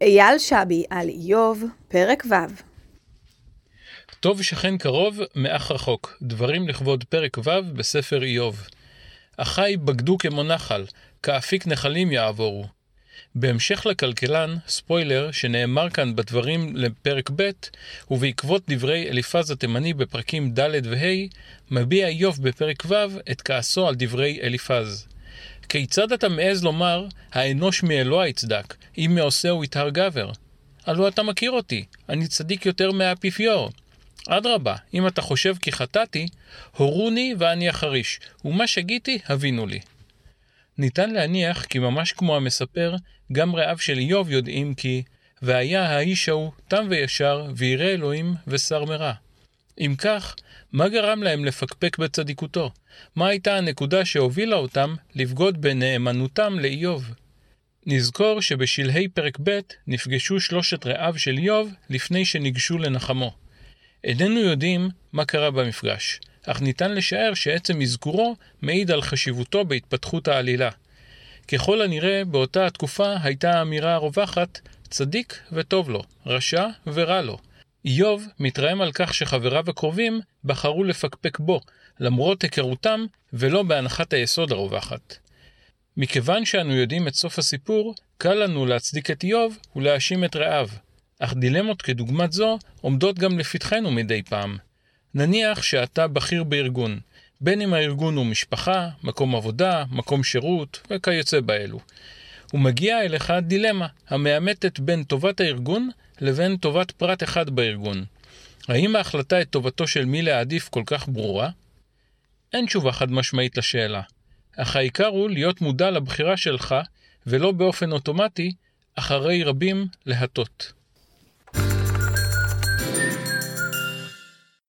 אייל שבי על איוב, פרק ו' טוב שכן קרוב מאח רחוק, דברים לכבוד פרק ו' בספר איוב. אחי בגדו כמו נחל, כאפיק נחלים יעבורו. בהמשך לכלכלן, ספוילר, שנאמר כאן בדברים לפרק ב', ובעקבות דברי אליפז התימני בפרקים ד' וה', מביע איוב בפרק ו' את כעסו על דברי אליפז. כיצד אתה מעז לומר, האנוש מאלוה יצדק, אם מעושהו יטהר גבר? הלא אתה מכיר אותי, אני צדיק יותר מהאפיפיור. אדרבה, אם אתה חושב כי חטאתי, הורוני ואני אחריש, ומה שגיתי, הבינו לי. ניתן להניח כי ממש כמו המספר, גם רעיו של איוב יודעים כי והיה האיש ההוא תם וישר, וירא אלוהים ושר מרע. אם כך, מה גרם להם לפקפק בצדיקותו? מה הייתה הנקודה שהובילה אותם לבגוד בנאמנותם לאיוב? נזכור שבשלהי פרק ב' נפגשו שלושת רעיו של איוב לפני שניגשו לנחמו. איננו יודעים מה קרה במפגש, אך ניתן לשער שעצם אזכורו מעיד על חשיבותו בהתפתחות העלילה. ככל הנראה, באותה התקופה הייתה האמירה הרווחת צדיק וטוב לו, רשע ורע לו. איוב מתרעם על כך שחבריו הקרובים בחרו לפקפק בו, למרות היכרותם ולא בהנחת היסוד הרווחת. מכיוון שאנו יודעים את סוף הסיפור, קל לנו להצדיק את איוב ולהאשים את רעיו. אך דילמות כדוגמת זו עומדות גם לפתחנו מדי פעם. נניח שאתה בכיר בארגון, בין אם הארגון הוא משפחה, מקום עבודה, מקום שירות וכיוצא באלו. ומגיעה אליך דילמה המאמתת בין טובת הארגון לבין טובת פרט אחד בארגון. האם ההחלטה את טובתו של מי להעדיף כל כך ברורה? אין תשובה חד משמעית לשאלה, אך העיקר הוא להיות מודע לבחירה שלך, ולא באופן אוטומטי, אחרי רבים להטות.